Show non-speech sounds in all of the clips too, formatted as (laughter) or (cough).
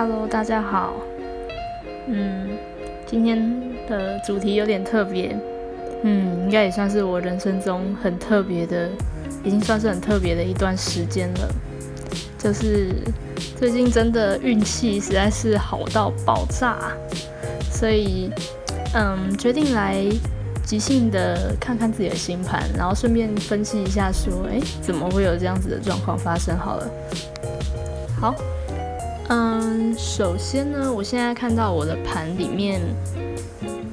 Hello，大家好。嗯，今天的主题有点特别，嗯，应该也算是我人生中很特别的，已经算是很特别的一段时间了。就是最近真的运气实在是好到爆炸，所以嗯，决定来即兴的看看自己的星盘，然后顺便分析一下，说，哎，怎么会有这样子的状况发生？好了，好。嗯，首先呢，我现在看到我的盘里面，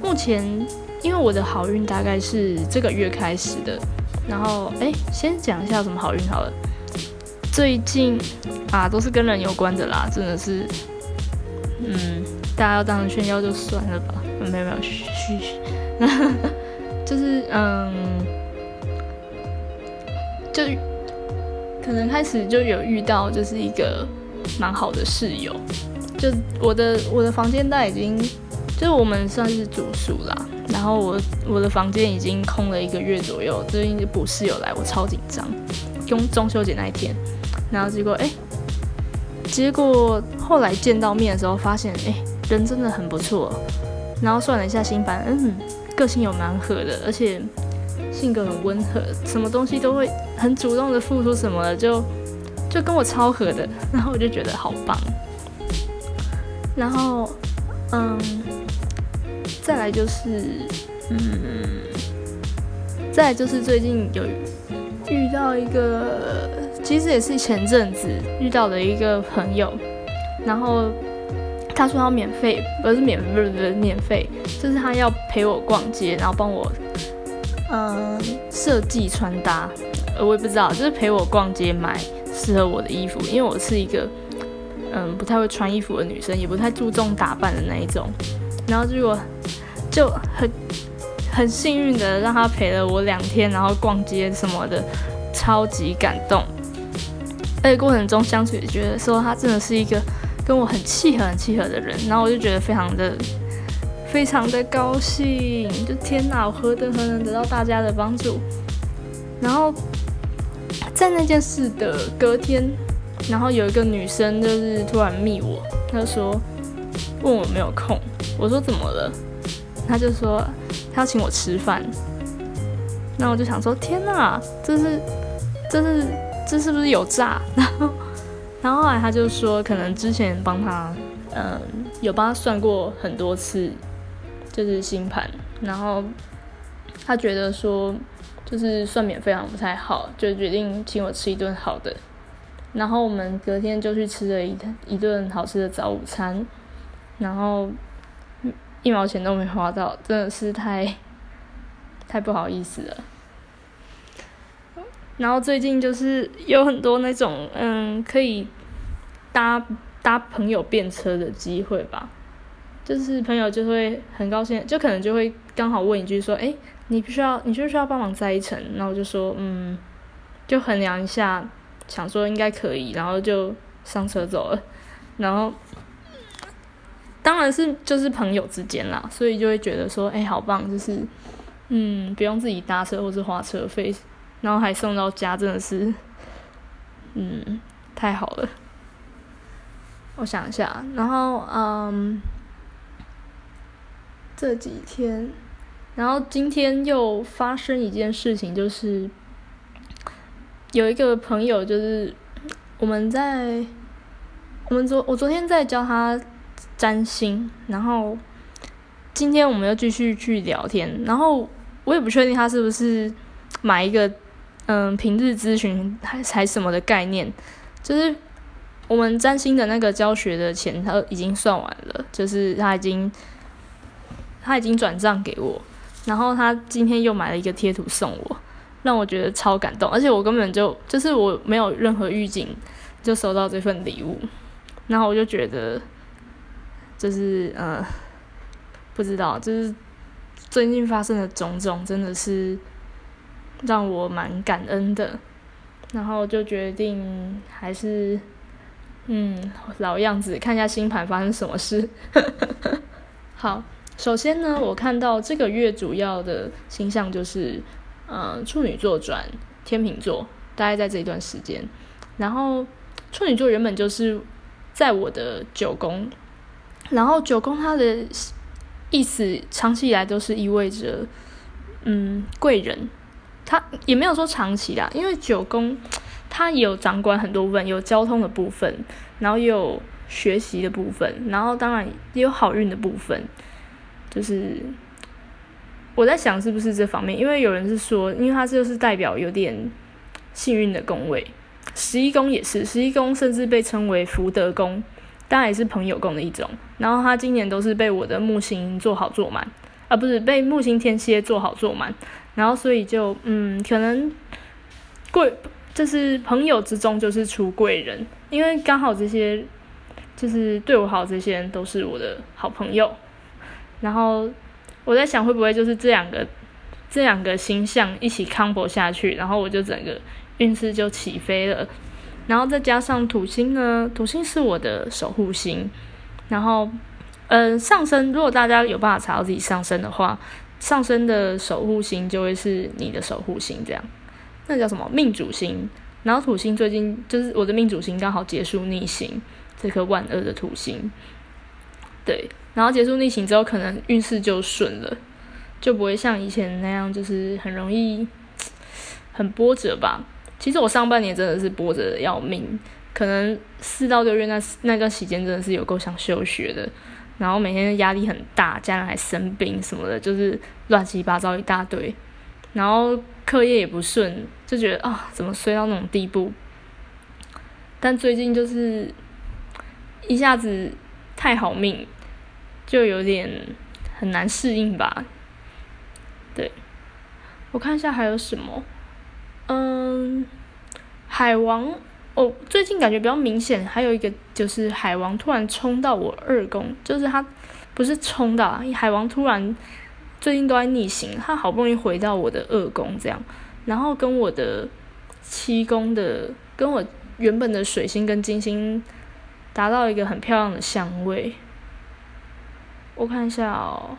目前因为我的好运大概是这个月开始的，然后哎，先讲一下什么好运好了。最近啊，都是跟人有关的啦，真的是，嗯，大家要当成炫耀就算了吧，没有没有，嘘嘘，就是嗯，就可能开始就有遇到，就是一个。蛮好的室友，就我的我的房间，大已经就是我们算是住宿啦。然后我我的房间已经空了一个月左右，最近补室友来，我超紧张。中中秋节那一天，然后结果哎，结果后来见到面的时候，发现哎人真的很不错。然后算了一下星盘，嗯，个性有蛮合的，而且性格很温和，什么东西都会很主动的付出什么的，就。就跟我超合的，然后我就觉得好棒。然后，嗯，再来就是，嗯，再来就是最近有遇到一个，其实也是前阵子遇到的一个朋友，然后他说要免费，不是免，不是不是免费，就是他要陪我逛街，然后帮我，嗯，设计穿搭，我也不知道，就是陪我逛街买。适合我的衣服，因为我是一个嗯不太会穿衣服的女生，也不太注重打扮的那一种。然后结果就很很幸运的让他陪了我两天，然后逛街什么的，超级感动。而且过程中相处也觉得说他真的是一个跟我很契合、很契合的人，然后我就觉得非常的非常的高兴，就天哪，我何德何能得到大家的帮助？然后。在那件事的隔天，然后有一个女生就是突然密我，她说问我没有空，我说怎么了？她就说她要请我吃饭，那我就想说天哪，这是这是这是不是有诈？(laughs) 然后然后后来她就说可能之前帮她嗯有帮她算过很多次，就是星盘，然后她觉得说。就是算免费好像不太好，就决定请我吃一顿好的，然后我们隔天就去吃了一一顿好吃的早午餐，然后一毛钱都没花到，真的是太 (laughs) 太不好意思了。然后最近就是有很多那种嗯可以搭搭朋友便车的机会吧，就是朋友就会很高兴，就可能就会刚好问一句说，哎。你不需要，你就需要帮忙载一程，然后就说，嗯，就衡量一下，想说应该可以，然后就上车走了。然后，当然是就是朋友之间啦，所以就会觉得说，哎，好棒，就是，嗯，不用自己搭车或是花车费，然后还送到家，真的是，嗯，太好了。我想一下，然后，嗯，这几天。然后今天又发生一件事情，就是有一个朋友，就是我们在我们昨我昨天在教他占星，然后今天我们又继续去聊天，然后我也不确定他是不是买一个嗯平日咨询还还什么的概念，就是我们占星的那个教学的钱他已经算完了，就是他已经他已经转账给我。然后他今天又买了一个贴图送我，让我觉得超感动，而且我根本就就是我没有任何预警就收到这份礼物，然后我就觉得就是呃不知道，就是最近发生的种种真的是让我蛮感恩的，然后就决定还是嗯老样子看一下星盘发生什么事，(laughs) 好。首先呢，我看到这个月主要的星象就是，呃，处女座转天秤座，大概在这一段时间。然后处女座原本就是在我的九宫，然后九宫它的意思长期以来都是意味着，嗯，贵人。它也没有说长期啦，因为九宫它有掌管很多部分，有交通的部分，然后也有学习的部分，然后当然也有好运的部分，就是。我在想是不是这方面，因为有人是说，因为它就是代表有点幸运的宫位，十一宫也是，十一宫甚至被称为福德宫，当然也是朋友宫的一种。然后他今年都是被我的木星做好做满，啊，不是被木星天蝎做好做满，然后所以就嗯，可能贵就是朋友之中就是出贵人，因为刚好这些就是对我好这些人都是我的好朋友，然后。我在想会不会就是这两个这两个星象一起 combo 下去，然后我就整个运势就起飞了。然后再加上土星呢，土星是我的守护星。然后，呃，上升，如果大家有办法查到自己上升的话，上升的守护星就会是你的守护星，这样。那叫什么命主星？然后土星最近就是我的命主星刚好结束逆行，这颗万恶的土星。对。然后结束逆行之后，可能运势就顺了，就不会像以前那样，就是很容易很波折吧。其实我上半年真的是波折的要命，可能四到六月那那段时间真的是有够想休学的，然后每天压力很大，家人还生病什么的，就是乱七八糟一大堆，然后课业也不顺，就觉得啊，怎么衰到那种地步？但最近就是一下子太好命。就有点很难适应吧，对，我看一下还有什么，嗯，海王，哦，最近感觉比较明显，还有一个就是海王突然冲到我二宫，就是他不是冲到，海王突然最近都在逆行，他好不容易回到我的二宫这样，然后跟我的七宫的，跟我原本的水星跟金星达到一个很漂亮的相位。我看一下哦，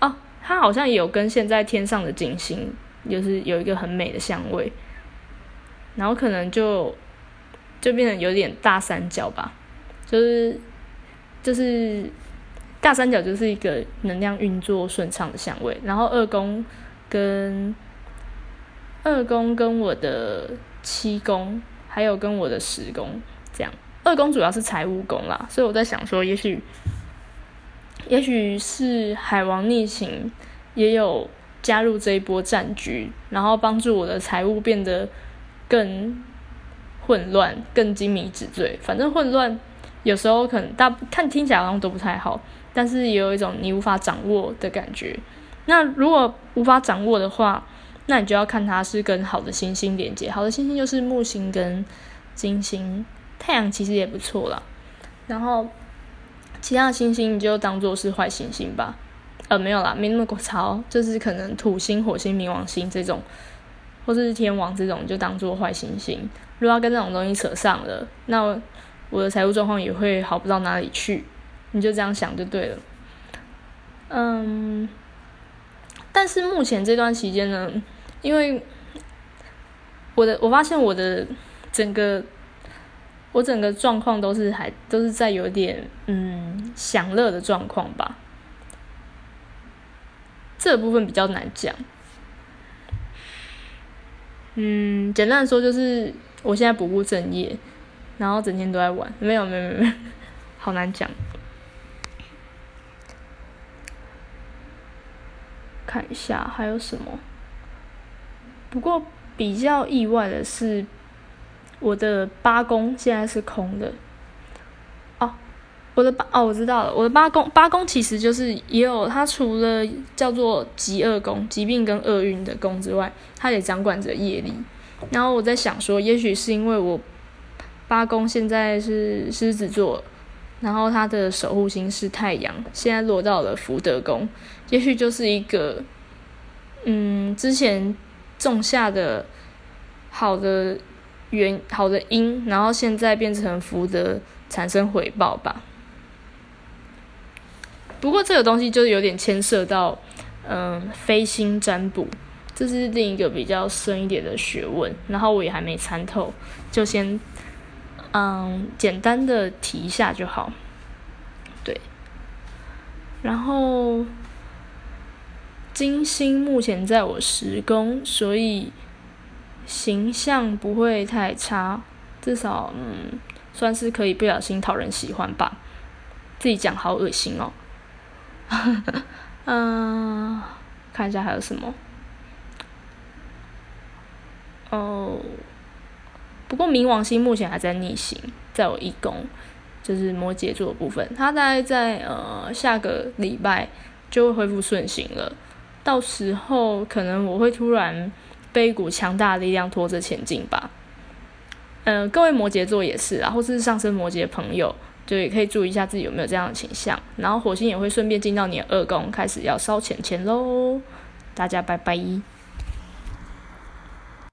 哦，它好像也有跟现在天上的金星，就是有一个很美的相位，然后可能就就变成有点大三角吧，就是就是大三角就是一个能量运作顺畅的相位，然后二宫跟二宫跟我的七宫，还有跟我的十宫这样，二宫主要是财务宫啦，所以我在想说，也许。也许是海王逆行，也有加入这一波战局，然后帮助我的财务变得更混乱、更精迷纸醉。反正混乱有时候可能大看听起来好像都不太好，但是也有一种你无法掌握的感觉。那如果无法掌握的话，那你就要看它是跟好的星星连接。好的星星就是木星跟金星，太阳其实也不错啦。然后。其他的星星你就当做是坏星星吧，呃，没有啦，没那么潮，就是可能土星、火星、冥王星这种，或者是天王这种，就当做坏星星。如果要跟这种东西扯上了，那我的财务状况也会好不到哪里去。你就这样想就对了。嗯，但是目前这段期间呢，因为我的我发现我的整个。我整个状况都是还都是在有点嗯享乐的状况吧，这部分比较难讲。嗯，简单的说就是我现在不务正业，然后整天都在玩，没有没有没有，好难讲。看一下还有什么，不过比较意外的是。我的八宫现在是空的，哦，我的八哦，我知道了，我的八宫八宫其实就是也有它除了叫做疾厄宫，疾病跟厄运的宫之外，它也掌管着业力。然后我在想说，也许是因为我八宫现在是狮子座，然后它的守护星是太阳，现在落到了福德宫，也许就是一个嗯之前种下的好的。原好的因，然后现在变成福德产生回报吧。不过这个东西就有点牵涉到，嗯，飞星占卜，这是另一个比较深一点的学问。然后我也还没参透，就先，嗯，简单的提一下就好。对，然后金星目前在我十宫，所以形象不会太差，至少嗯，算是可以不小心讨人喜欢吧。自己讲好恶心哦。嗯，(laughs) 看一下还有什么。哦，不过冥王星目前还在逆行，在我一宫，就是摩羯座的部分，它大概在呃下个礼拜就会恢复顺行了。到时候可能我会突然被一股强大的力量拖着前进吧。嗯，各位摩羯座也是啊，或是上升摩羯的朋友。就也可以注意一下自己有没有这样的倾向，然后火星也会顺便进到你的二宫，开始要烧钱钱喽。大家拜拜。